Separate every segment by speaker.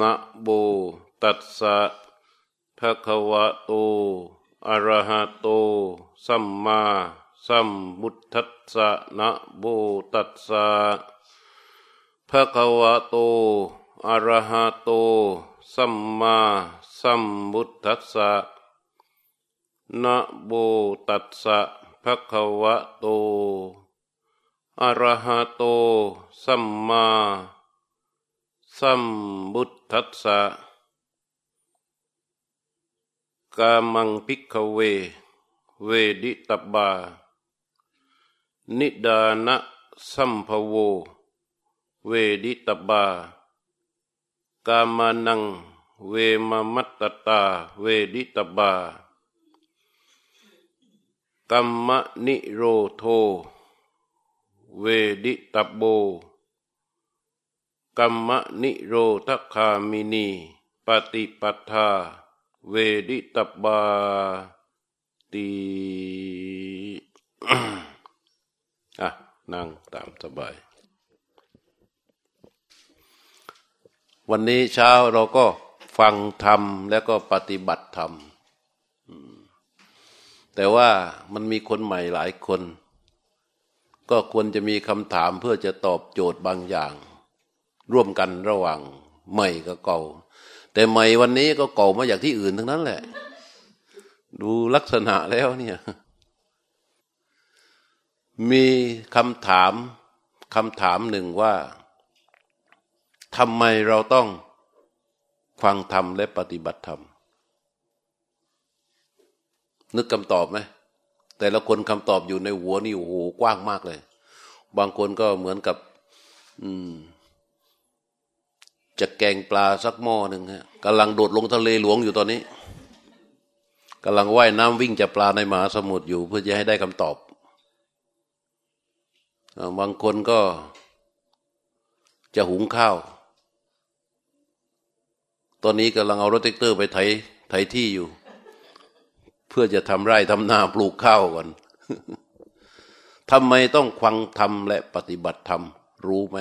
Speaker 1: นะโบตัสสะภะคะวะโตอะระหะโต สัมมาสัมพุทธัสสะนะโบตัสสะภะคะวะโตอะระหะโต สัมมาสัมพุทธัสสะนะโบตัสสะภะคะวะโตอะระหะโต สัมมา สัมบุตทัสสะกามังพิกเว เวดิตบานิดานะสัมภโว เวดิตบากามานัง เวมมัตตตา เวดิตบากัมมะนิโรโท เวดิตบโบ กัมมนิโรธคามินี ปฏิปัฏฐาเวดิตบาตีอะนั่งตามสบาย วันนี้เช้าเราก็ฟังธรรมแล้วก็ปฏิบัติธรรม แต่ว่ามันมีคนใหม่หลายคน ก็ควรจะมีคำถามเพื่อจะตอบโจทย์บางอย่าง ร่วมกันระหว่างใหม่กับเก่า แต่ใหม่วันนี้ก็เก่ามาจากที่อื่นทั้งนั้นแหละ ดูลักษณะแล้วเนี่ย มีคำถามคำถามหนึ่งว่าทำไมเราต้องฟังธรรมและปฏิบัติธรรม นึกคำตอบไหมแต่ละคนคำตอบอยู่ในหัวนี่โอ้โหกว้างมากเลย บางคนก็เหมือนกับ อืม จะแกงปลาสักหม้อหนึ่งฮะกำลังโดดลงทะเลหลวงอยู่ตอนนี้กำลังว่ายน้ำวิ่งจับปลาในมหาสมุทรอยู่ เพื่อจะให้ได้คำตอบบางคนก็จะหุงข้าว ตอนนี้กำลังเอารถแท็กเตอร์ไปไถไถที่อยู่ เพื่อจะทำไร่ทำนาปลูกข้าวก่อนทำไมต้องควังทำและปฏิบัติธรรมรู้ไหม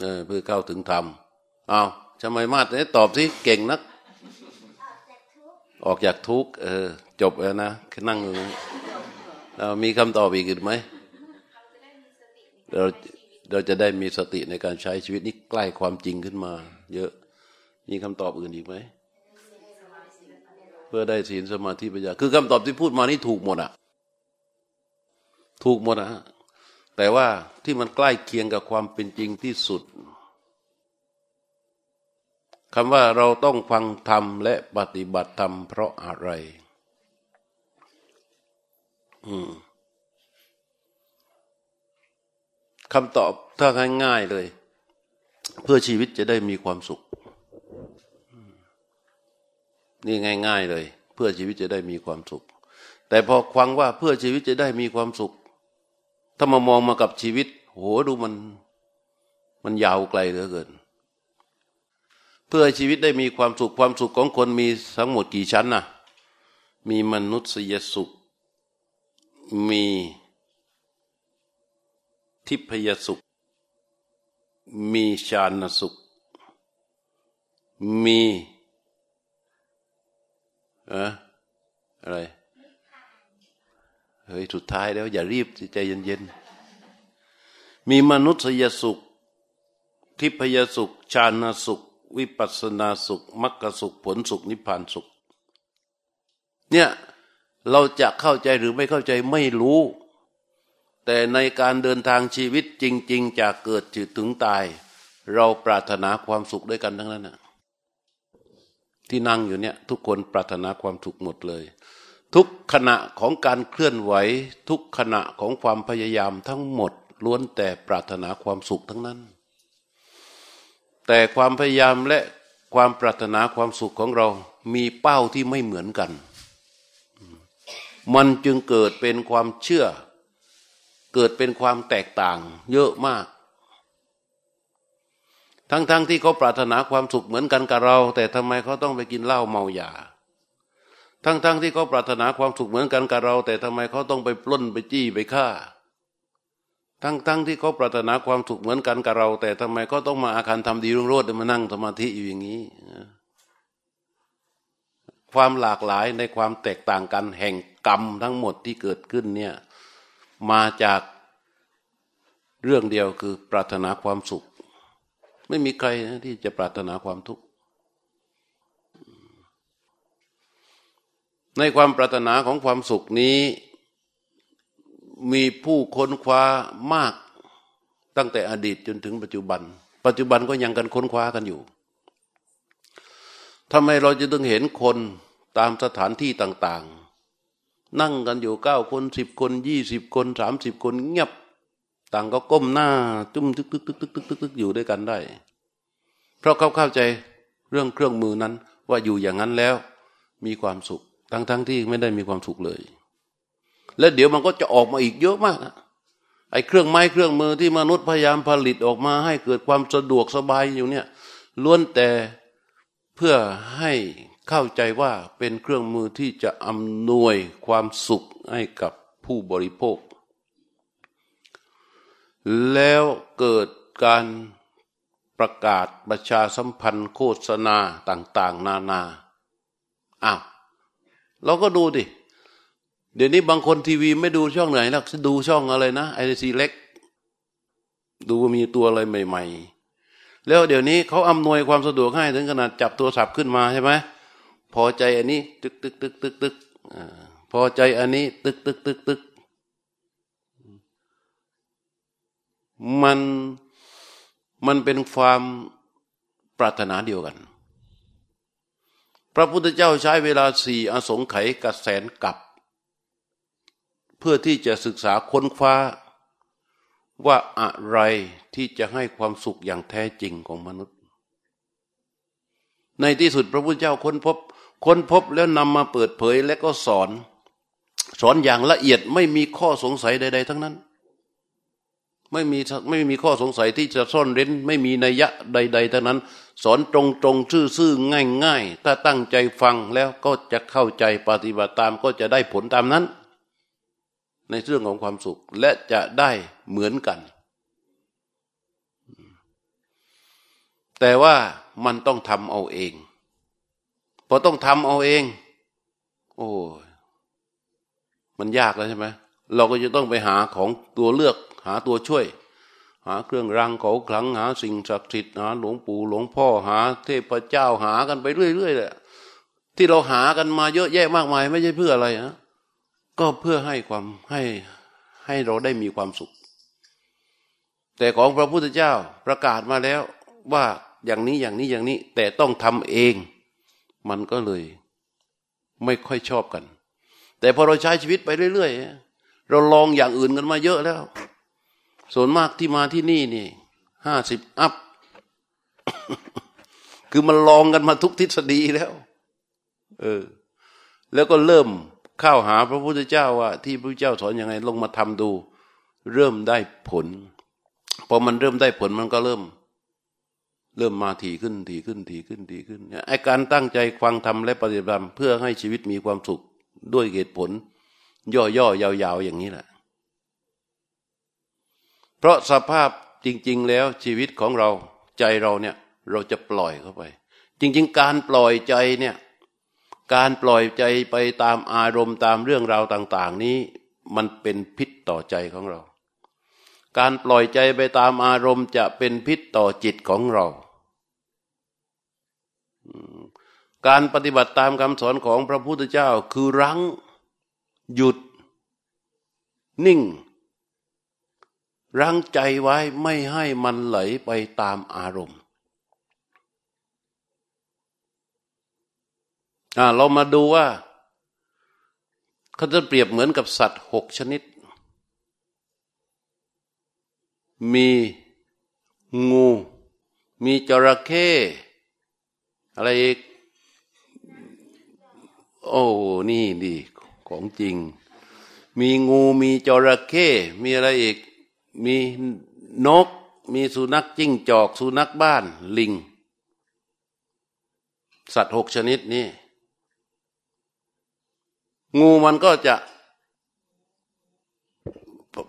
Speaker 1: เออเพื่อเข้าถึงธรรมเอาทำไมมาดเนี่ตอบสิเก่งนัก ออกจากทุกเออ จบแล้วนะนั่งเรามีคำตอบอีกไหมเราเราจะได้มีสติในการใช้ชีวิตนี้ใกล้ความจริงขึ้นมา เยอะ มีคำตอบอื่นอีกไหมเพื่อได้ศีลสมาธิปัญญาคือคำตอบที่พูดมานี่ถูกหมดอะ ถูกหมดอะ แต่ว่าที่มันใกล้เคียงกับความเป็นจริงที่สุดคำว่าเราต้องฟังธรรมและปฏิบัติธรรมเพราะอะไรคำตอบถ้าง่ายๆเลย เพื่อชีวิตจะได้มีความสุข นี่ง่าย ๆ เลย เพื่อชีวิตจะได้มีความสุข แต่พอควังว่าเพื่อชีวิตจะได้มีความสุข ถ้ามามองมากับชีวิต โหดูมัน มันยาวไกลเหลือเกิน เพื่อชีวิตได้มีความสุขความสุขของคนมีทั้งหมดกี่ชั้นนะมีมนุษยสุข มีทิพยสุข มีฌานสุข มีอะไร เฮ้ยสุดท้ายแล้ว อย่ารีบใจเย็นๆมีมนุษยสุข ทิพยสุข ชาณสุข วิปัสนาสุขมรรคสุขผลสุขนิพพานสุข เนี่ยเราจะเข้าใจหรือไม่เข้าใจไม่รู้ แต่ในการเดินทางชีวิตจริง ๆจากเกิดถึงตาย เราปรารถนาความสุขด้วยกันทั้งนั้นนะที่นั่งอยู่เนี่ย ทุกคนปรารถนาความสุขหมดเลย ทุกขณะของการเคลื่อนไหว ทุกขณะของความพยายามทั้งหมดล้วนแต่ปรารถนาความสุขทั้งนั้น แต่ความพยายามและความปรารถนาความสุขของเรา มีเป้าที่ไม่เหมือนกัน มันจึงเกิดเป็นความเชื่อ เกิดเป็นความแตกต่าง เยอะมาก ทั้งๆทที่เขาปรารถนาความสุขเหมือนกันกับเรา แต่ทำไมเขาต้องไปกินเหล้าเมายา ทั้งๆทที่เขาปรารถนาความสุขเหมือนกันกับเรา แต่ทำไมเขาต้องไปปล้นไปจี้ไปฆ่า ทั้งทั้งที่เขาปรารถนาความสุขเหมือนกันกับเรา แต่ทำไมก็ต้องมาอาคารทำดีรุ่งโรจน์มานั่งสมาธิอยู่อย่างนี้ความหลากหลายในความแตกต่างกันแห่งกรรมทั้งหมดที่เกิดขึ้นเนี่ยมาจากเรื่องเดียวคือปรารถนาความสุข ไม่มีใครนะที่จะปรารถนาความทุกข์ ในความปรารถนาของความสุขนี้ มีผู้ค้นคว้ามากตั้งแต่อดีตจนถึงปัจจุบัน ปัจจุบันก็ยังกันค้นคว้ากันอยู่ทำไมเราจะต้องเห็นคนตามสถานที่ต่าง ๆ นั่งกันอยู่เก้าคนสิบคนยี่สิบคนสามสิบคนเงียบ ต่างก็ก้มหน้าจุ้มตึกตึกตึกตึกตึกตึกอยู่ด้วยกันได้ เพราะเขาเข้าใจเรื่องเครื่องมือนั้นว่าอยู่อย่างนั้นแล้วมีความสุข ทั้งๆทที่ไม่ได้มีความสุขเลย แล้วเดี๋ยวมันก็จะออกมาอีกเยอะมากไอ้เครื่องไม้เครื่องมือที่มนุษย์พยายามผลิตออกมา ให้เกิดความสะดวกสบายอยู่เนี่ยล้วนแต่เพื่อให้เข้าใจว่าเป็นเครื่องมือที่จะอำนวยความสุขให้กับผู้บริโภค แล้วเกิดการประกาศประชาสัมพันธ์โฆษณาต่าง ๆ นานาอ้าว เราก็ดูดิ เดี๋ยวนี้บางคนทีวีไม่ดูช่องไหนหรอกดูช่องอะไรนะไอซีเล็ก ดูมีตัวอะไรใหม่ ๆ แล้วเดี๋ยวนี้เขาอำนวยความสะดวกให้ถึงขนาดจับโทรศัพท์ขึ้นมาใช่ไหมพอใจอันนี้ ตึกตึกตึกตึกตึกพอใจอันนี้ ตึกตึกตึกตึกมันมันเป็นความปรารถนาเดียวกัน พระพุทธเจ้าใช้เวลาสี่อสงไขยกับแสนกับ เพื่อที่จะศึกษาค้นคว้า ว่าอะไรที่จะให้ความสุขอย่างแท้จริงของมนุษย์ ในที่สุดพระพุทธเจ้าค้นพบ ค้นพบแล้วนำมาเปิดเผยและก็สอน สอนอย่างละเอียดไม่มีข้อสงสัยใด ๆ ทั้งนั้น ไม่มีไม่มีข้อสงสัยที่จะซ่อนเร้น ไม่มีนัยยะใด ๆทั้งนั้น สอนตรงๆซื่อๆง่ายๆถ้าตั้งใจฟังแล้วก็จะเข้าใจปฏิบัติตามก็จะได้ผลตามนั้น ในเรื่องของความสุขและจะได้เหมือนกัน แต่ว่ามันต้องทำเอาเองพอต้องทำเอาเอง โอ้มันยากแล้วใช่ไหมเราก็จะต้องไปหาของตัวเลือก หาตัวช่วย หาเครื่องรางเขาขลังหาสิ่งศักดิ์สิทธิ์หาหลวงปู่หลวงพ่อหา เทพเจ้าหากันไปเรื่อยๆแหละที่เราหากันมาเยอะแยะมากมาย ไม่ใช่เพื่ออะไรนะก็เพื่อให้ความให้ให้เราได้มีความสุข แต่ของพระพุทธเจ้าประกาศมาแล้วว่าอย่างนี้อย่างนี้อย่างนี้ แต่ต้องทำเอง มันก็เลย ไม่ค่อยชอบกัน แต่พอเราใช้ชีวิตไปเรื่อย ๆ เราลองอย่างอื่นกันมาเยอะแล้ว ส่วนมากที่มาที่นี่นี่ห้าสิบอัพ คือมันลองกันมาทุกทฤษฎีแล้ว เออ แล้วก็เริ่มเข้าหาพระพุทธเจ้าว่า ที่พระพุทธเจ้าสอนอยังไง ลงมาทำดู เริ่มได้ผลพอมันเริ่มได้ผลมันก็เริ่ม เริ่มมาถี่ขึ้นถี่ขึ้นถี่ขึ้นถี่ขึ้นไอการตั้งใจฟังทำและปฏิบัติเพื่อให้ชีวิตมีความสุขด้วยเหตุผล ย่อๆยาวๆอย่างนี้แหละ เพราะสภาพจริง ๆ แล้วชีวิตของเราใจเราเนี่ยเราจะปล่อยเข้าไป จริง ๆ การปล่อยใจเนี่ยการปล่อยใจไปตามอารมณ์ตามเรื่องราวต่าง ๆ นี้มันเป็นพิษต่อใจของเรา การปล่อยใจไปตามอารมณ์จะเป็นพิษต่อจิตของเรา การปฏิบัติตามคำสอนของพระพุทธเจ้าคือรั้ง หยุด นิ่ง รั้งใจไว้ไม่ให้มันไหลไปตามอารมณ์อ่าเรามาดูว่าเขาจะเปรียบเหมือนกับสัตว์หกชนิด มีงู มีจระเข้อะไรอีก โอ้ นี่ดีของจริง มีงูมีจระเข้มีอะไรอีก มีนก มีสุนัขจิ้งจอก สุนัขบ้าน ลิง สัตว์หกชนิดนี้งูมันก็จะ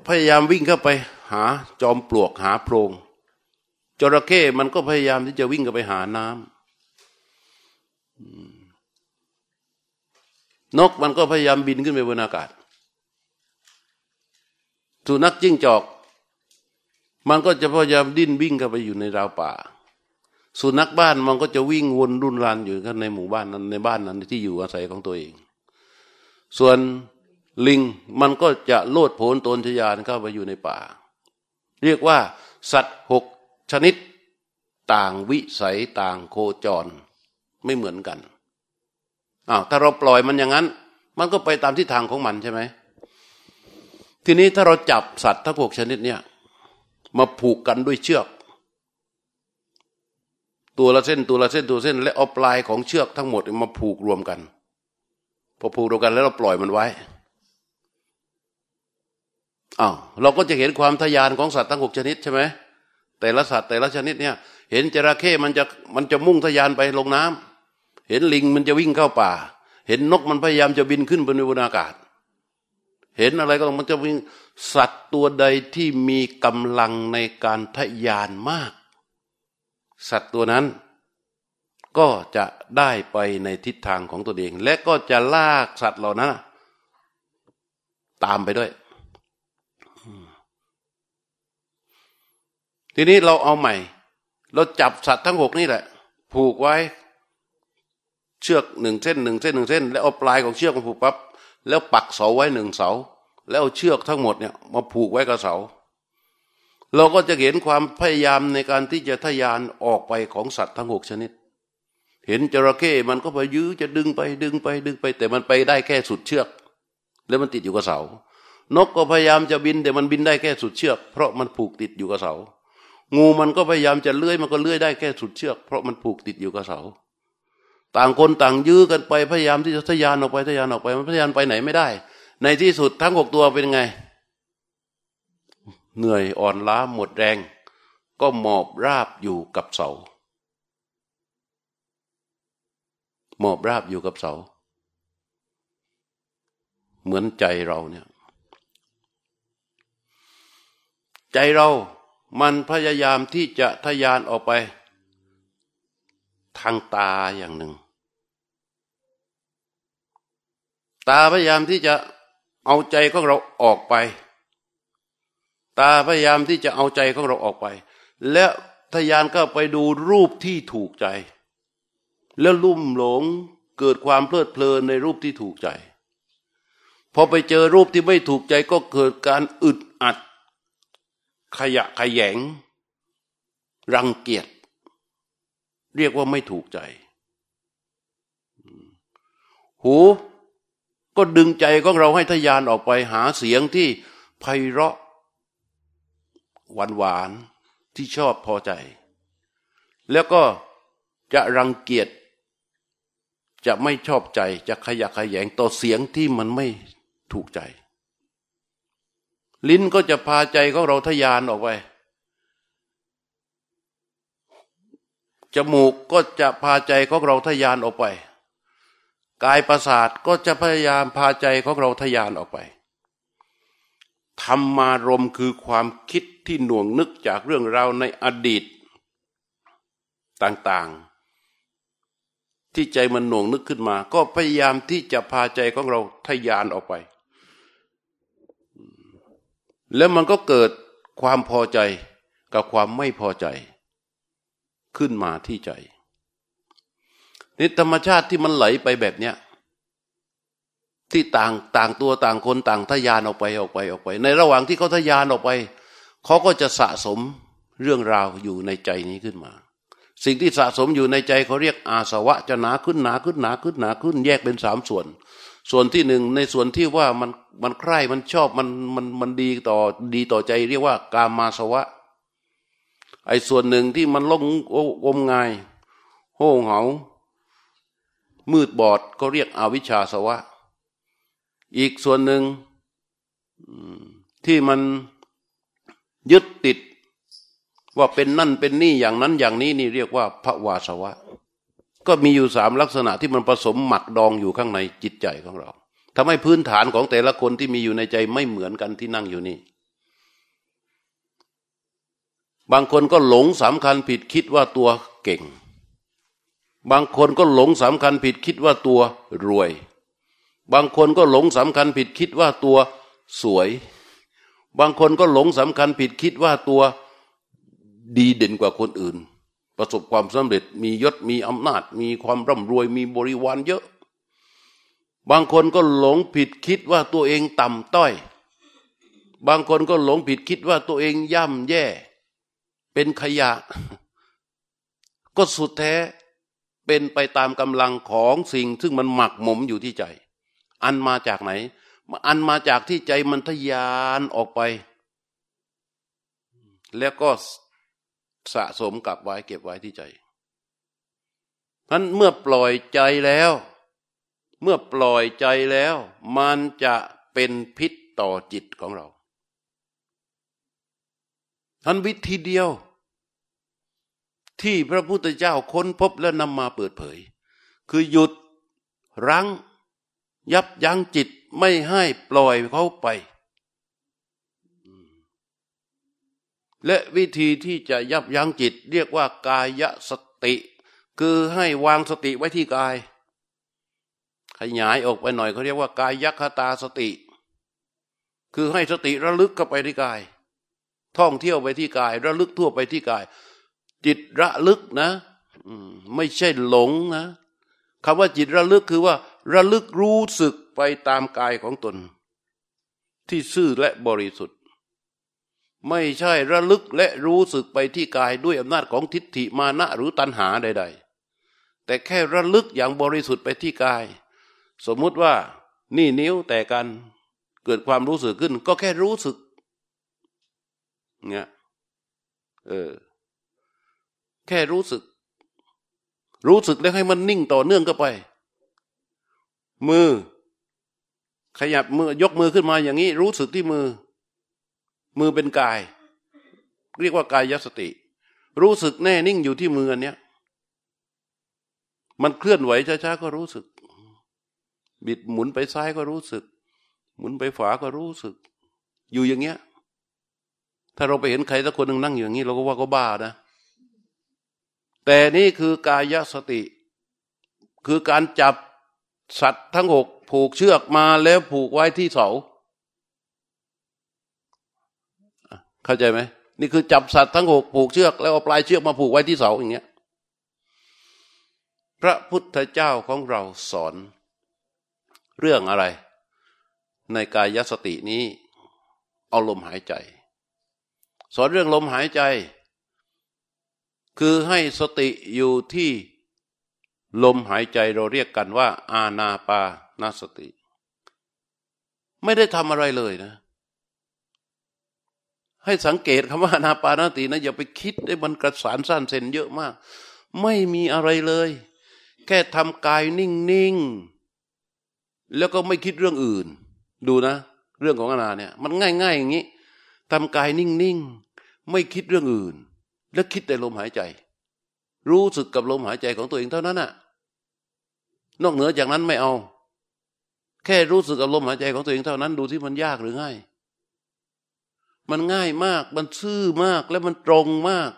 Speaker 1: พยายามวิ่งเข้าไปหาจอมปลวกหาโพรงจระเข้มันก็พยายามที่จะวิ่งกันไปหาน้ำนกมันก็พยายามบินขึ้นไปบนอากาศสุนัขจิ้งจอก มันก็จะพยายามดิ้นวิ่งเข้าไปอยู่ในราวป่า สุนัขบ้านมันก็จะวิ่งวนรุนรานอยู่กันในหมู่บ้านนั้นในบ้านนั้นที่อยู่อาศัยของตัวเอง ส่วนลิงมันก็จะโลดโผนตนทยานเข้าไปอยู่ในป่า เรียกว่า สัตว์หกชนิด ต่างวิสัยต่างโคจรไม่เหมือนกันอ้าวถ้าเราปล่อยมันอย่างนั้น มันก็ไปตามทิศทางของมันใช่ไหมทีนี้ถ้าเราจับสัตว์ทั้งหกชนิดเนี่ย มาผูกกันด้วยเชือก ตัวละเส้นตัวละเส้นตัวเส้น และเอาปลายของเชือกทั้งหมดมาผูกรวมกัน พอผูกรวมกันแล้วเราปล่อยมันไว้อ้าวเราก็จะเห็นความทยานของสัตว์ทั้งหกชนิดใช่ไหมแต่ละสัตว์แต่ละชนิดเนี่ยเห็นจระเข้มันจะมันจะมุ่งทยานไปลงน้ำเห็นลิงมันจะวิ่งเข้าป่า เห็นนกมันพยายามจะบินขึ้นบนอากาศ เห็นอะไรก็มันจะวิ่ง สัตว์ตัวใดที่มีกำลังในการทยานมาก สัตว์ตัวนั้นก็จะได้ไปในทิศทางของตัวเอง และก็จะลากสัตว์เหล่านั้นตามไปด้วย ทีนี้เราเอาใหม่ เราจับสัตว์ทั้งหกนี่แหละ ผูกไว้ เชือกหนึ่งเส้นหนึ่งเส้นหนึ่งเส้น แล้วเอาปลายของเชือกมาผูกปับ๊บแล้วปักเสาไว้หนึ่งเสา แล้วเอาเชือกทั้งหมดเนี่ยมาผูกไว้กับเสา เราก็จะเห็นความพยายามในการที่จะทะยานออกไปของสัตว์ทั้งหกชนิด เห็นจระเข้มันก็ไปยื้อจะดึงไปดึงไปดึงไป แต่มันไปได้แค่สุดเชือก แล้วมันติดอยู่กับเสา นกก็พยายามจะบินแต่มันบินได้แค่สุดเชือก เพราะมันผูกติดอยู่กับเสา งูมันก็พยายามจะเลื้อยมันก็เลื้อยได้แค่สุดเชือก เพราะมันผูกติดอยู่กับเสาต่างคนต่างยื้อกันไปพยายามที่จะทะยานออกไปทะยานออกไปมันทะยานไปไหนไม่ได้ ในที่สุดทั้งหกตัวเป็นไง เหนื่อยอ่อนล้าหมดแรง ก็หมอบราบอยู่กับเสา หมอบราบอยู่กับเสา เหมือนใจเราเนี่ย ใจเรามันพยายามที่จะทยานออกไป ทางตาอย่างหนึ่ง ตาพยายามที่จะ เอาใจของเราออกไป ตาพยายามที่จะเอาใจของเราออกไป แล้วทยานก็ไปดูรูปที่ถูกใจ แล้วลุ่มหลงเกิดความเพลิดเพลินในรูปที่ถูกใจ พอไปเจอรูปที่ไม่ถูกใจก็เกิดการอึดอัด ขยะขยง รังเกียจ เรียกว่าไม่ถูกใจ หู ก็ดึงใจของเราให้ทยานออกไปหาเสียงที่ไพเราะ หวานหวานที่ชอบพอใจ แล้วก็จะรังเกียจจะไม่ชอบใจจะขยะขยงต่อเสียงที่มันไม่ถูกใจ ลิ้นก็จะพาใจของเราทยานออกไปจมูกก็จะพาใจของเราทยานออกไป กายประสาทก็จะพยายามพาใจของเราทยานออกไปธรรมารมคือความคิดที่หน่วงนึกจากเรื่องราวในอดีต ต่างๆ ที่ใจมันหน่วงนึกขึ้นมา ก็พยายามที่จะพาใจของเราทยานออกไป แล้วมันก็เกิดความพอใจกับความไม่พอใจ ขึ้นมาที่ใจ นี่ธรรมชาติที่มันไหลไปแบบเนี้ยที่ต่างต่างตัวต่างคนต่างทยานออกไปออกไปออกไป ในระหว่างที่เขาทยานออกไปเขาก็จะสะสมเรื่องราวอยู่ในใจนี้ขึ้นมา สิ่งที่สะสมอยู่ในใจเขาเรียกอาสวะจะหนาขึ้นหนาขึ้นหนาขึ้นหนาขึ้น แยกเป็นสามส่วน ส่วนที่หนึ่งในส่วนที่ว่ามันมันใคร่มันชอบมันมันมันดีต่อดีต่อใจ เรียกว่ากามาสวะ ไอ้ส่วนหนึ่งที่มันล่งอมงาย โห่เหงา มืดบอดก็เรียกอวิชชาสวะ อีกส่วนหนึ่งที่มันยึดติดว่าเป็นนั่นเป็นนี่อย่างนั้นอย่างนี้นี่เรียกว่าพระวาสวะ ก็มีอยู่สามลักษณะที่มันผสมหมักดองอยู่ข้างในจิตใจของเราทำให้พื้นฐานของแต่ละคนที่มีอยู่ในใจไม่เหมือนกันที่นั่งอยู่นี่ บางคนก็หลงสำคัญผิดคิดว่าตัวเก่ง บางคนก็หลงสำคัญผิดคิดว่าตัวรวย บางคนก็หลงสำคัญผิดคิดว่าตัวสวย บางคนก็หลงสำคัญผิดคิดว่าตัวดีเด่นกว่าคนอื่น ประสบความสำเร็จมียศมีอำนาจ มีความร่ำรวยมีบริวารเยอะ บางคนก็หลงผิดคิดว่าตัวเองต่ำต้อย บางคนก็หลงผิดคิดว่าตัวเองย่ำแย่ เป็นขยะ ก็สุดแท้ เป็นไปตามกำลังของสิ่งซึ่งมันหมักหมมอยู่ที่ใจ อันมาจากไหน อันมาจากที่ใจมันทยานออกไป แล้วก็สะสมกลับไว้เก็บไว้ที่ใจนั้นเมื่อปล่อยใจแล้ว เมื่อปล่อยใจแล้ว มันจะเป็นพิษต่อจิตของเราทันวิธีเดียว ที่พระพุทธเจ้าค้นพบและนำมาเปิดเผย คือหยุดรั้ง ยับยั้งจิตไม่ให้ปล่อยเขาไป และวิธีที่จะยับยั้งจิต เรียกว่ากายสติ คือให้วางสติไว้ที่กาย ขยายออกไปหน่อยเขาเรียกว่ากายยัคตาสติ คือให้สติระลึกเข้าไปที่กาย ท่องเที่ยวไปที่กาย ระลึกทั่วไปที่กาย จิตระลึกนะไม่ใช่หลงนะคำว่าจิตระลึกคือว่า ระลึกรู้สึกไปตามกายของตน ที่ซื่อและบริสุทธิ์ ไม่ใช่ระลึกและรู้สึกไปที่กายด้วยอำนาจของทิฏฐิมานะหรือตัณหาใด ๆ แต่แค่ระลึกอย่างบริสุทธิ์ไปที่กาย สมมุติว่า นี่นิ้วแต่กันเกิดความรู้สึกขึ้น ก็แค่รู้สึกเนี่ยเออ แค่รู้สึก รู้สึกแล้วให้มันนิ่งต่อเนื่องก็ไป มือ ขยับมือยกมือขึ้นมาอย่างนี้ รู้สึกที่มือ มือเป็นกาย เรียกว่ากายยสติ รู้สึกแน่นิ่งอยู่ที่มืออันเนี้ย มันเคลื่อนไหวช้าๆก็รู้สึก บิดหมุนไปซ้ายก็รู้สึก หมุนไปขวาก็รู้สึก อยู่อย่างเงี้ยถ้าเราไปเห็นใครสักคนหนึ่งนั่งอย่างนี้ เราก็ว่าก็บ้านะ แต่นี่คือกายสติ คือการจับสัตว์ทั้งหกผูกเชือกมาแล้วผูกไว้ที่เสาเข้าใจไหมนี่คือจับสัตว์ทั้งหกผูกเชือก แล้วเอาปลายเชือกมาผูกไว้ที่เสาอย่างเงี้ยพระพุทธเจ้าของเราสอน เรื่องอะไร ในกายสตินี้ เอาลมหายใจ สอนเรื่องลมหายใจ คือให้สติอยู่ที่ลมหายใจเราเรียกกันว่า อาณาปานาสติ ไม่ได้ทำอะไรเลยนะ ให้สังเกตคำว่าอานาปานาตินะอย่าไปคิดได้มันกระสานสั้นเซนเยอะมาก ไม่มีอะไรเลย แค่ทำกายนิ่งๆ แล้วก็ไม่คิดเรื่องอื่น ดูนะ เรื่องของอานาเนี่ย มันง่ายๆอย่างนี้ทำกายนิ่งๆ ไม่คิดเรื่องอื่น แล้วคิดแต่ลมหายใจ รู้สึกกับลมหายใจของตัวเองเท่านั้นน่ะ นอกเหนือจากนั้นไม่เอา แค่รู้สึกกับลมหายใจของตัวเองเท่านั้น ดูที่มันยากหรือง่าย มันง่ายมาก มันซื่อมากและมันตรงมาก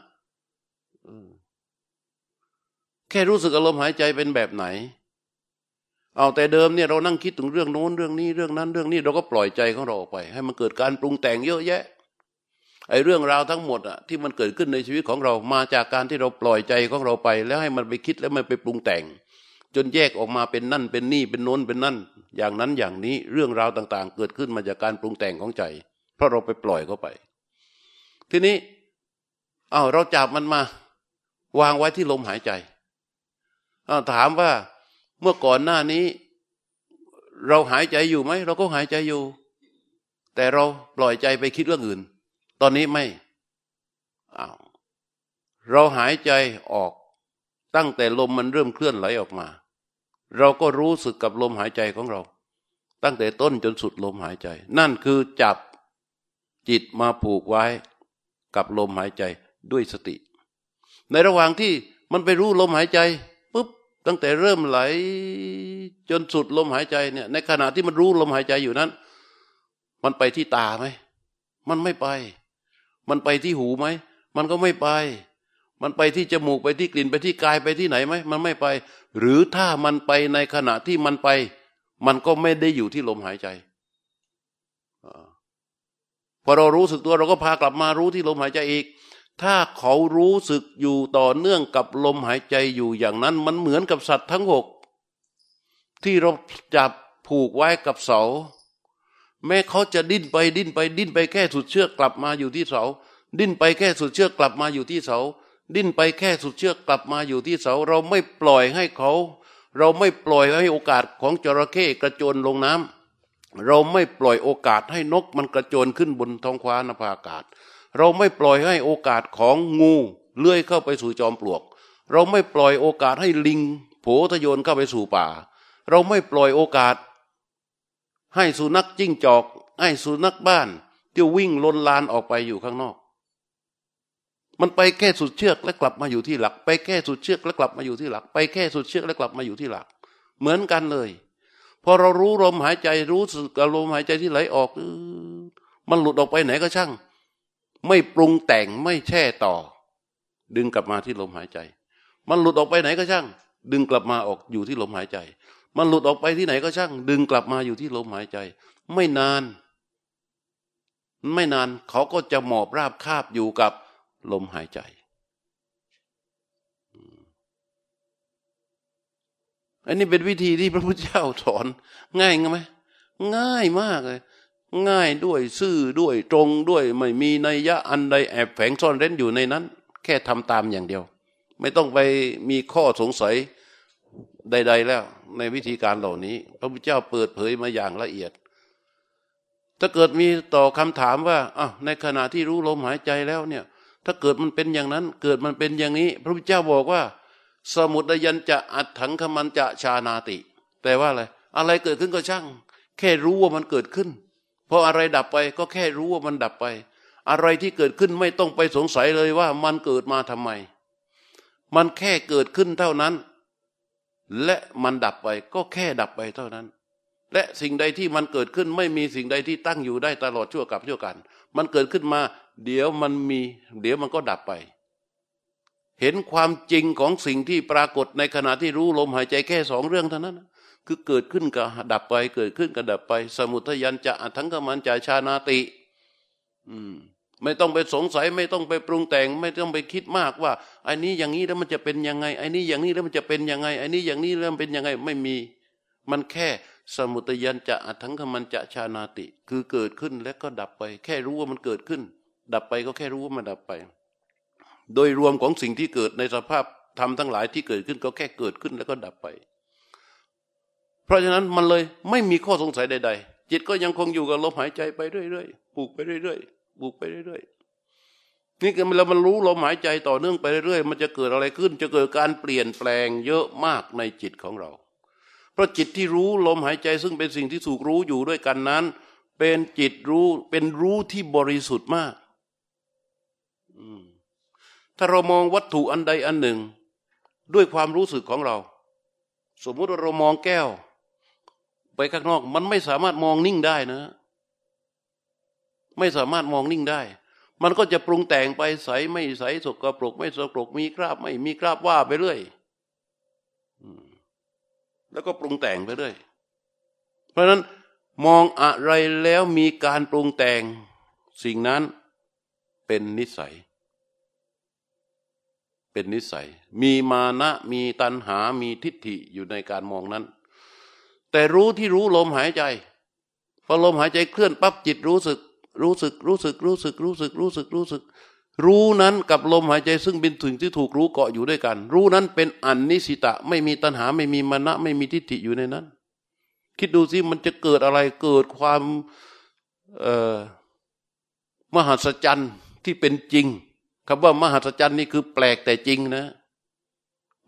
Speaker 1: แค่รู้สึกอารมณ์หายใจเป็นแบบไหน เอาแต่เดิมเนี่ยเรานั่งคิดถึงเรื่องโน้นเรื่องนี้เรื่องนั้นเรื่องนี้เราก็ปล่อยใจของเราออกไป ให้มันเกิดการปรุงแต่งเยอะแยะ ไอ้เรื่องราวทั้งหมดอะที่มันเกิดขึ้นในชีวิตของเรามาจากการที่เราปล่อยใจของเราไป แล้วให้มันไปคิดแล้วมันไปปรุงแต่ง จนแยกออกมาเป็นนั่นเป็นนี่เป็นโน้นเป็นนั่น อย่างนั้นอย่างนี้เรื่องราวต่าง ๆ เกิดขึ้นมาจากการปรุงแต่งของใจ เพราะเราไปปล่อยเขาไป ทีนี้เอาเราจับมันมา วางไว้ที่ลมหายใจเอาถามว่าเมื่อก่อนหน้านี้ เราหายใจอยู่ไหมเราก็หายใจอยู่ แต่เราปล่อยใจไปคิดเรื่องอื่น ตอนนี้ไม่อาเราหายใจออกตั้งแต่ลมมันเริ่มเคลื่อนไหลออกมา เราก็รู้สึกกับลมหายใจของเรา ตั้งแต่ต้นจนสุดลมหายใจ นั่นคือจับจิตมาผูกไว้กับลมหายใจด้วยสติ ในระหว่างที่มันไปรู้ลมหายใจปุ๊บตั้งแต่เริ่มไหลจนสุดลมหายใจเนี่ยในขณะที่มันรู้ลมหายใจอยู่นั้น มันไปที่ตาไหมมันไม่ไป มันไปที่หูไหม มันก็ไม่ไป มันไปที่จมูกไปที่กลิ่นไปที่กายไปที่ไหนไหม มันไม่ไป หรือถ้ามันไปในขณะที่มันไป มันก็ไม่ได้อยู่ที่ลมหายใจพอเรารู้สึกตัวเราก็พากลับมารู้ที่ลมหายใจอีก ถ้าเขารู้สึกอยู่ต่อเนื่องกับลมหายใจอยู่อย่างนั้น มันเหมือนกับสัตว์ทั้งหกที่เราจับผูกไว้กับเสา แม้เขาจะดิ้นไปดิ้นไปดิ้นไปแค่สุดเชือกกลับมาอยู่ที่เสา ดิ้นไปแค่สุดเชือกกลับมาอยู่ที่เสา ดิ้นไปแค่สุดเชือกกลับมาอยู่ที่เสา เราไม่ปล่อยให้เขา เราไม่ปล่อยให้โอกาสของจระเข้กระโจนลงน้ำเราไม่ปล่อยโอกาสให้นกมันกระโจนขึ้นบนท้องฟ้านภาอากาศ เราไม่ปล่อยให้โอกาสของงูเลื้อยเข้าไปสู่จอมปลวก เราไม่ปล่อยโอกาสให้ลิงโผทะโยนเข้าไปสู่ป่า เราไม่ปล่อยโอกาส ให้สุนัขจิ้งจอก ให้สุนัขบ้านที่วิ่งลนลานออกไปอยู่ข้างนอก มันไปแค่สุดเชือกและกลับมาอยู่ที่หลัก ไปแค่สุดเชือกและกลับมาอยู่ที่หลัก ไปแค่สุดเชือกและกลับมาอยู่ที่หลัก เหมือนกันเลยพอเรารู้ลมหายใจรู้สึกลมหายใจที่ไหลออกมันหลุดออกไปไหนก็ช่าง ไม่ปรุงแต่งไม่แช่ต่อ ดึงกลับมาที่ลมหายใจ มันหลุดออกไปไหนก็ช่าง ดึงกลับมาออกอยู่ที่ลมหายใจ มันหลุดออกไปที่ไหนก็ช่าง ดึงกลับมาอยู่ที่ลมหายใจ ไม่นาน ไม่นานเขาก็จะหมอบราบคาบอยู่กับลมหายใจอันนี้เป็นวิธีที่พระพุทธเจ้าสอน ง่ายไหมง่ายมากเลย ง่ายด้วยซื่อด้วยตรงด้วย ไม่มีนัยยะอันใดแอบแฝงซ่อนเร้นอยู่ในนั้น แค่ทำตามอย่างเดียว ไม่ต้องไปมีข้อสงสัย ใด ๆ แล้ว ในวิธีการเหล่านี้ พระพุทธเจ้าเปิดเผยมาอย่างละเอียด ถ้าเกิดมีต่อคำถามว่าอะในขณะที่รู้ลมหายใจแล้วเนี่ย ถ้าเกิดมันเป็นอย่างนั้น เกิดมันเป็นอย่างนี้ พระพุทธเจ้าบอกว่า สมุทยันจะอัดถังขมันจะชานาติ แต่ว่าอะไร อะไรเกิดขึ้นก็ช่าง แค่รู้ว่ามันเกิดขึ้น เพออะไรดับไปก็แค่รู้ว่ามันดับไป อะไรที่เกิดขึ้นไม่ต้องไปสงสัยเลยว่ามันเกิดมาทำไม มันแค่เกิดขึ้นเท่านั้น และมันดับไปก็แค่ดับไปเท่านั้น และสิ่งใดที่มันเกิดขึ้นไม่มีสิ่งใดที่ตั้งอยู่ได้ตลอดชั่วกับชั่วกัน มันเกิดขึ้นมา เดี๋ยวมันมี เดี๋ยวมันก็ดับไป เห็นความจริงของสิ่งที่ปรากฏในขณะที่รู้ลมหายใจแค่สองเรื่องเท่านั้น คือเกิดขึ้นกับดับไป เกิดขึ้นกับดับไป สมุทยันจะทั้งกมันจะชานาติ อืม ไม่ต้องไปสงสัยไม่ต้องไปปรุงแต่ง ไม่ต้องไปคิดมากว่าไอ้นี้อย่างนี้แล้วมันจะเป็นยังไงไอ้นี้อย่างนี้แล้วมันจะเป็นยังไงไอ้นี้อย่างนี้แล้วมันเป็นยังไงไม่มี มันแค่สมุตยันจะทั้งขมันจะชานาติ คือเกิดขึ้นแล้วก็ดับไป แค่รู้ว่ามันเกิดขึ้น ดับไปก็แค่รู้ว่ามันดับไป โดยรวมของสิ่งที่เกิดในสภาพธรรมทั้งหลายที่เกิดขึ้นก็แค่เกิดขึ้นแล้วก็ดับไป เพราะฉะนั้นมันเลยไม่มีข้อสงสัยใด ๆ จิตก็ยังคงอยู่กับลมหายใจไปเรื่อยๆปลูกไปเรื่อย ๆ บุกไปเรื่อยๆนี่ก็เรามันรู้ลมหายใจต่อเนื่องไปเรื่อยๆมันจะเกิดอะไรขึ้น จะเกิดการเปลี่ยนแปลงเยอะมากในจิตของเรา เพราะจิตที่รู้ลมหายใจซึ่งเป็นสิ่งที่ถูกรู้อยู่ด้วยกันนั้น เป็นจิตรู้เป็นรู้ที่บริสุทธิ์มากถ้าเรามองวัตถุอันใดอันหนึ่ง ด้วยความรู้สึกของเรา สมมุติว่าเรามองแก้ว ไปข้างนอก มันไม่สามารถมองนิ่งได้นะ ไม่สามารถมองนิ่งได้ มันก็จะปรุงแต่งไปใสไม่ใสสกปรก ไม่สกปรกมีคราบ ไม่มีคราบว่าไปเรื่อยแล้วก็ปรุงแต่งไปเรื่อยเพราะฉะนั้นมองอะไรแล้วมีการปรุงแต่งสิ่งนั้นเป็นนิสัย เป็นนิสัย มีมานะมีตัณหา มีทิฏฐิอยู่ในการมองนั้น แต่รู้ที่รู้ลมหายใจพอลมหายใจเคลื่อนปั๊บจิตรู้สึก รู้สึกรู้สึกรู้สึกรู้สึกรู้สึกรู้สึก รู้นั้นกับลมหายใจซึ่งเป็นถึงที่ถูกรู้เกาะอยู่ด้วยกัน รู้นั้นเป็นอันนิสิตะ ไม่มีตัณหาไม่มีมณะไม่มีทิฏฐิอยู่ในนั้น คิดดูสิมันจะเกิดอะไรเกิดความมหัศจรรย์ที่เป็นจริงคำว่ามหัศจรรย์นี่คือแปลกแต่จริงนะ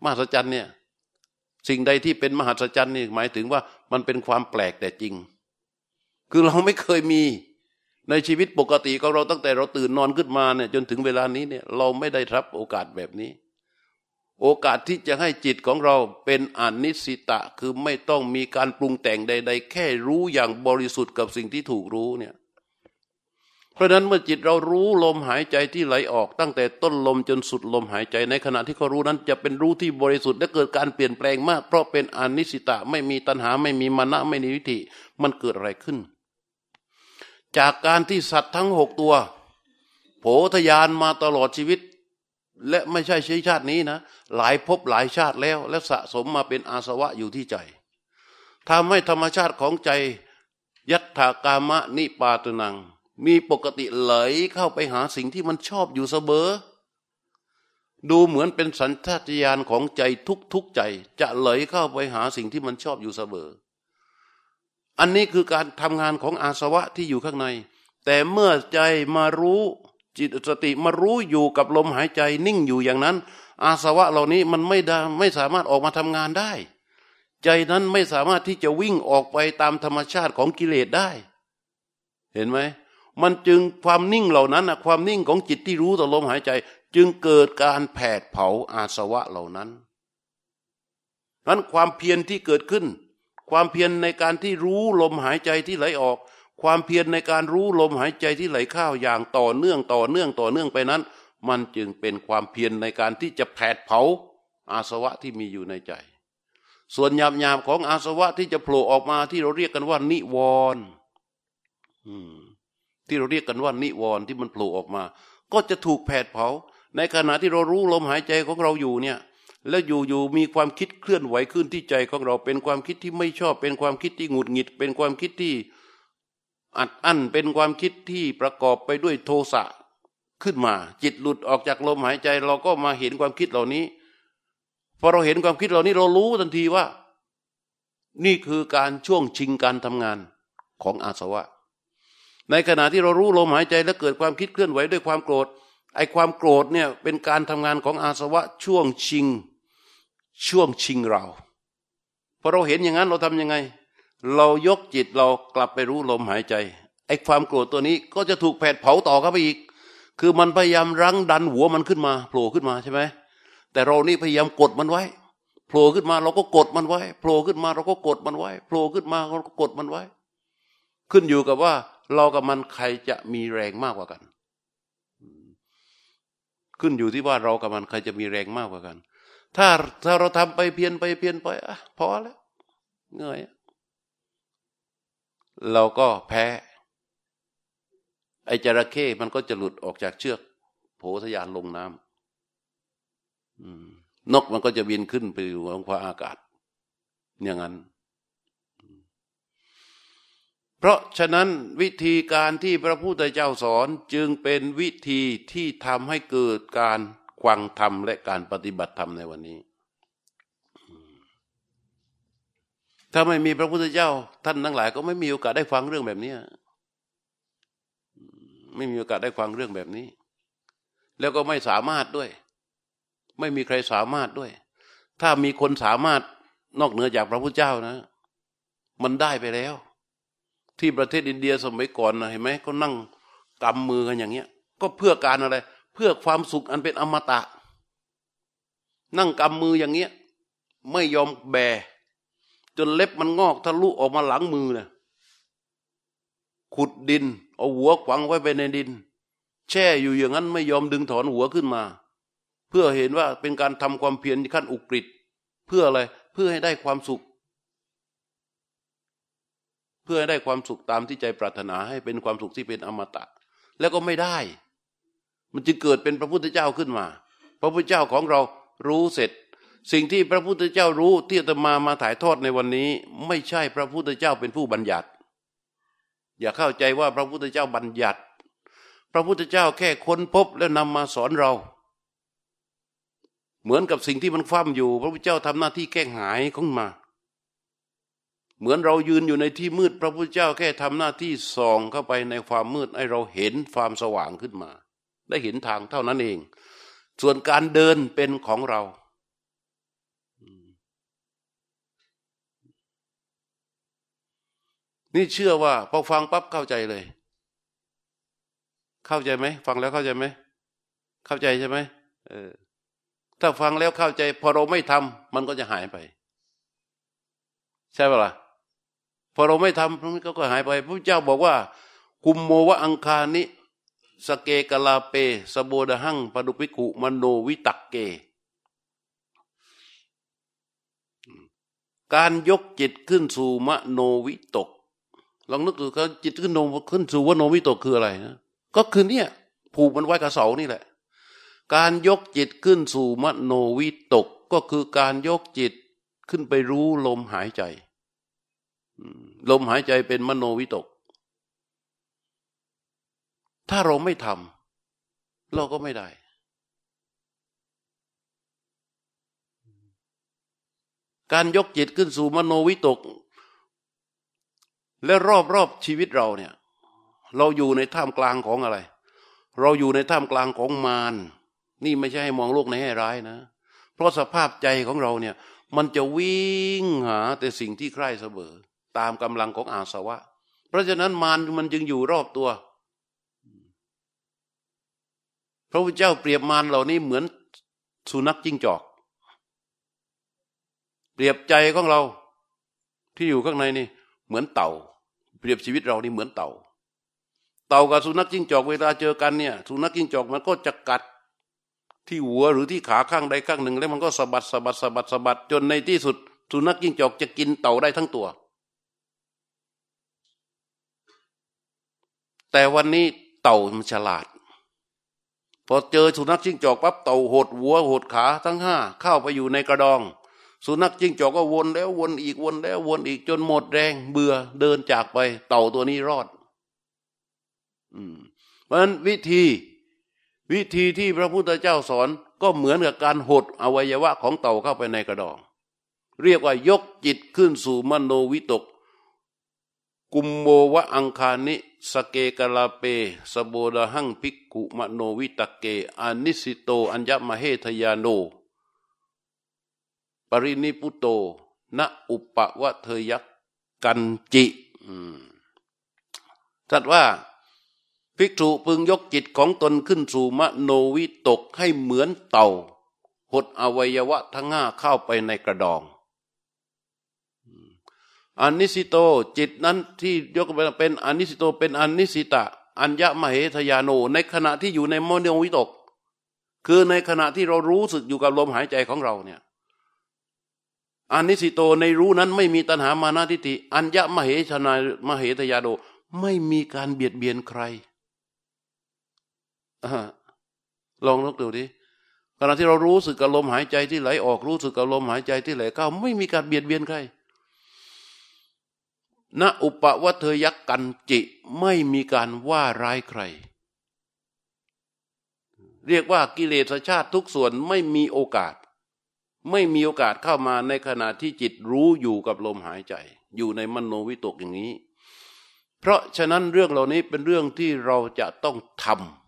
Speaker 1: มหัศจรรย์เนี่ย สิ่งใดที่เป็นมหัศจรรย์นี่หมายถึงว่ามันเป็นความแปลกแต่จริง คือเราไม่เคยมี ในชีวิตปกติของเราตั้งแต่เราตื่นนอนขึ้นมาเนี่ยจนถึงเวลานี้เนี่ยเราไม่ได้รับโอกาสแบบนี้ โอกาสที่จะให้จิตของเราเป็นอนิสิตะคือไม่ต้องมีการปรุงแต่งใด ๆ แค่รู้อย่างบริสุทธิ์กับสิ่งที่ถูกรู้เนี่ยเพราะนั้นเมื่อจิตเรารู้ลมหายใจที่ไหลออกตั้งแต่ต้นลมจนสุดลมหายใจในขณะที่เขารู้นั้นจะเป็นรู้ที่บริสุทธิ์และเกิดการเปลี่ยนแปลงมาก เพราะเป็นอนิสิตะไม่มีตัณหาไม่มีมานะไม่มีวิธีมันเกิดอะไรขึ้น จากการที่สัตว์ทั้งหกตัวโผทยานมาตลอดชีวิต และไม่ใช่ชีชาตินี้นะ หลายภพหลายชาติแล้ว และสะสมมาเป็นอาสวะอยู่ที่ใจทำให้ธรรมชาติของใจ ยัตถากามะนิปาตนัง มีปกติไหลเข้าไปหาสิ่งที่มันชอบอยู่เสมอดูเหมือนเป็นสัญชาตญาณของใจทุกๆใจ จะไหลเข้าไปหาสิ่งที่มันชอบอยู่เสมอ อันนี้คือการทำงานของอาสวะที่อยู่ข้างใน แต่เมื่อใจมารู้จิตสติมารู้อยู่กับลมหายใจนิ่งอยู่อย่างนั้น อาสวะเหล่านี้มันไม่ได้ไม่สามารถออกมาทำงานได้ ใจนั้นไม่สามารถที่จะวิ่งออกไปตามธรรมชาติของกิเลสได้ เห็นไหมมันจึงความนิ่งเหล่านั้นนะความนิ่งของจิตที่รู้ต่อลมหายใจ จึงเกิดการแผดเผาอาสวะเหล่านั้นนั้นความเพียรที่เกิดขึ้น ความเพียรในการที่รู้ลมหายใจที่ไหลออก ความเพียรในการรู้ลมหายใจที่ไหลเข้าอย่างต่อเนื่องต่อเนื่องต่อเนื่องไปนั้น มันจึงเป็นความเพียรในการที่จะแผดเผาอาสวะที่มีอยู่ในใจ ส่วนหยาบหยาบของอาสวะที่จะโผล่ออกมาที่เราเรียกกันว่า นิวรณ์ที่เราเรียกกันว่า นิวรณ์ที่มันโผล่ออกมา ก็จะถูกแผดเผา ในขณะที่เรารู้ลมหายใจของเราอยู่เนี่ย แล้วอยู่ๆมีความคิดเคลื่อนไหวขึ้นที่ใจของเราเป็นความคิดที่ไม่ชอบ เป็นความคิดที่หงุดหงิด เป็นความคิดที่อัดอั้นเป็นความคิดที่ประกอบไปด้วยโทสะขึ้นมา จิตหลุดออกจากลมหายใจ เราก็มาเห็นความคิดเหล่านี้พอเราเห็นความคิดเหล่านี้เรารู้ทันทีว่า นี่คือการช่วงชิงการทำงานของอาสวะ ในขณะที่เรารู้ลมหายใจและเกิดความคิดเคลื่อนไหวด้วยความโกรธไอ้ความโกรธเนี่ยเป็นการทำงานของอาสวะช่วงชิง ช่วงชิงเราพอเราเห็นอย่างนั้นเราทํำยังไง เรายกจิตเรากลับไปรู้ลมหายใจไอ้ความโกรธตัวนี้ก็จะถูกแผดเผาต่อเข้าไปอีก คือมันพยายามรั้งดันหัวมันขึ้นมาโผล่ขึ้นมาใช่ไหมแต่เรานี่พยายามกดมันไว้โผล่ขึ้นมาเราก็กดมันไว้โผล่ขึ้นมาเราก็กดมันไว้โผล่ขึ้นมาเราก็กดมันไว้ ขึ้นอยู่กับว่า เรากับมันใครจะมีแรงมากกว่ากัน ขึ้นอยู่ที่ว่าเรากับมันใครจะมีแรงมากกว่ากัน ถ้าถ้าเราทำไปเพียนไปเพียนไปอะพอแล้วเหนื่อยเราก็แพ้ ไอ้จระเข้มันก็จะหลุดออกจากเชือก โผทยานลงน้ำนกมันก็จะบินขึ้นไปอยู่บนฟ้าอากาศ อย่างนั้น เพราะฉะนั้นวิธีการที่พระพุทธเจ้าสอนจึงเป็นวิธีที่ทำให้เกิดการ ควังธรรมและการปฏิบัติธรรมในวันนี้ ถ้าไม่มีพระพุทธเจ้า ท่านทั้งหลาย ก็ไม่มีโอกาสได้ฟังเรื่องแบบนี้ไม่มีโอกาสได้ฟังเรื่องแบบนี้ แล้วก็ไม่สามารถด้วย ไม่มีใครสามารถด้วย ถ้ามีคนสามารถนอกเหนือจากพระพุทธเจ้านะ มันได้ไปแล้ว ที่ประเทศอินเดียสมัยก่อนนะเห็นไหมเขานั่งกำมือกันอย่างเงี้ย ก็เพื่อการอะไร เพื่อความสุขอันเป็นอมตะ นั่งกำมืออย่างเงี้ย ไม่ยอมแบ จนเล็บมันงอกทะลุออกมาหลังมือนี่ยขุดดิน เอาหัวขวางไว้ไปในดิน แช่อยู่อย่างนั้นไม่ยอมดึงถอนหัวขึ้นมา เพื่อเห็นว่าเป็นการทำความเพียรขั้นอุกฤษเพื่ออะไร เพื่อให้ได้ความสุข เพื่อให้ได้ความสุขตามที่ใจปรารถนาให้เป็นความสุขที่เป็นอมตะ แล้วก็ไม่ได้ มันจะเกิดเป็นพระพุทธเจ้าขึ้นมา พระพุทธเจ้าของเรารู้เสร็จ สิ่งที่พระพุทธเจ้ารู้ที่จะมามาถ่ายทอดในวันนี้ ไม่ใช่พระพุทธเจ้าเป็นผู้บัญญัติ อย่าเข้าใจว่าพระพุทธเจ้าบัญญัติ พระพุทธเจ้าแค่ค้นพบแล้วนำมาสอนเรา เหมือนกับสิ่งที่มันคว่ำอยู่ พระพุทธเจ้าทำหน้าที่แก้หายของมา เหมือนเรายืนอยู่ในที่มืด พระพุทธเจ้าแค่ทำหน้าที่ส่องเข้าไปในความมืดให้เราเห็นความสว่างขึ้นมา ได้เห็นทางเท่านั้นเอง ส่วนการเดินเป็นของเรานี่เชื่อว่าพอฟังปั๊บเข้าใจเลย เข้าใจไหมฟังแล้วเข้าใจไหมเข้าใจใช่ไหมเออ ถ้าฟังแล้วเข้าใจ พอเราไม่ทำมันก็จะหายไป ใช่ปะล่ะพอเราไม่ทำมันก็หายไปพระเจ้าบอกว่าคุมโมวะอังคานิ สเกกลาเป สโบดหังปดุปิกุมโนวิตักเก การยกจิตขึ้นสู่มโนวิตก ลองนึกดูเขาจิตขึ้นโนขึ้นสู่วโนวิตกคืออะไรนะก็คือเนี่ยผูกมันไว้กับเสานี่แหละ การยกจิตขึ้นสู่มโนวิตกก็คือการยกจิตขึ้นไปรู้ลมหายใจ ลมหายใจเป็นมโนวิตก ถ้าเราไม่ทำเราก็ไม่ได้ การยกจิตขึ้นสู่มโนวิตก และรอบๆชีวิตเราเนี่ย เราอยู่ในท่ามกลางของอะไร เราอยู่ในท่ามกลางของมารนี่ไม่ใช่ให้มองโลกในแง่ร้ายนะ เพราะสภาพใจของเราเนี่ย มันจะวิ่งหาแต่สิ่งที่ใคร่เสมอตามกำลังของอาสวะ เพราะฉะนั้นมารมันจึงอยู่รอบตัว พระพุทธเจ้าเปรียบมารเหล่านี้เหมือนสุนัขจิ้งจอก เปรียบใจของเราที่อยู่ข้างในนี่เหมือนเต่า เปรียบชีวิตเรานี่เหมือนเต่า เต่ากับสุนัขจิ้งจอกเวลาเจอกันเนี่ย สุนัขจิ้งจอกมันก็จะกัดที่หัวหรือที่ขาข้างใดข้างหนึ่ง แล้วมันก็สะบัดสะบัดสะบัดสะบัดจนในที่สุด สุนัขจิ้งจอกจะกินเต่าได้ทั้งตัว แต่วันนี้เต่ามันฉลาด พอเจอสุนัขจิ้งจอกปั๊บเต่าหดหัวหดขาทั้งห้าเข้าไปอยู่ในกระดอง สุนัขจิ้งจอกก็วนแล้ววนอีกวนแล้ววนอีกจนหมดแรงเบื่อเดินจากไป เต่าตัวนี้รอด อืมเพราะฉะนั้นวิธี วิธีที่พระพุทธเจ้าสอนก็เหมือนกับการหดอวัยวะของเต่าเข้าไปในกระดอง เรียกว่ายกจิตขึ้นสู่มโนวิตก กุมโมวะอังคานิสเกกลาเป สโบดาหังภิกขุมโนวิตเกอานิสิโต อัญญมเหทยาโน ปรินิพุโตณอุปวะเทยักกันจิจัดว่าภิกษุพึงยกจิตของตนขึ้นสู่มโนวิตกให้เหมือนเต่า หดอวัยวะทั้งห้าเข้าไปในกระดอง อนิสิโต จิตนั้นที่ยกไปเป็นอนิสิโตเป็นอนิสิตะ อัญญมเหทยาโน ในขณะที่อยู่ในโมเดลวิตก คือในขณะที่เรารู้สึกอยู่กับลมหายใจของเราเนี่ยอนิสิโตในรู้นั้นไม่มีตัณหามานาทิฏฐิอัญญมเหชนามเหทยาโนไม่มีการเบียดเบียนใครอลองนึกดูดิขณะที่เรารู้สึกกับลมหายใจที่ไหลออกรู้สึกกับลมหายใจที่ไหลเข้าไม่มีการเบียดเบียนใคร ณอุปวัเทยักกันจิไม่มีการว่าร้ายใคร เรียกว่ากิเลสชาติทุกส่วนไม่มีโอกาส ไม่มีโอกาสเข้ามาในขณะที่จิตรู้อยู่กับลมหายใจ อยู่ในมโนวิตกอย่างนี้ เพราะฉะนั้นเรื่องเหล่านี้เป็นเรื่องที่เราจะต้องทำ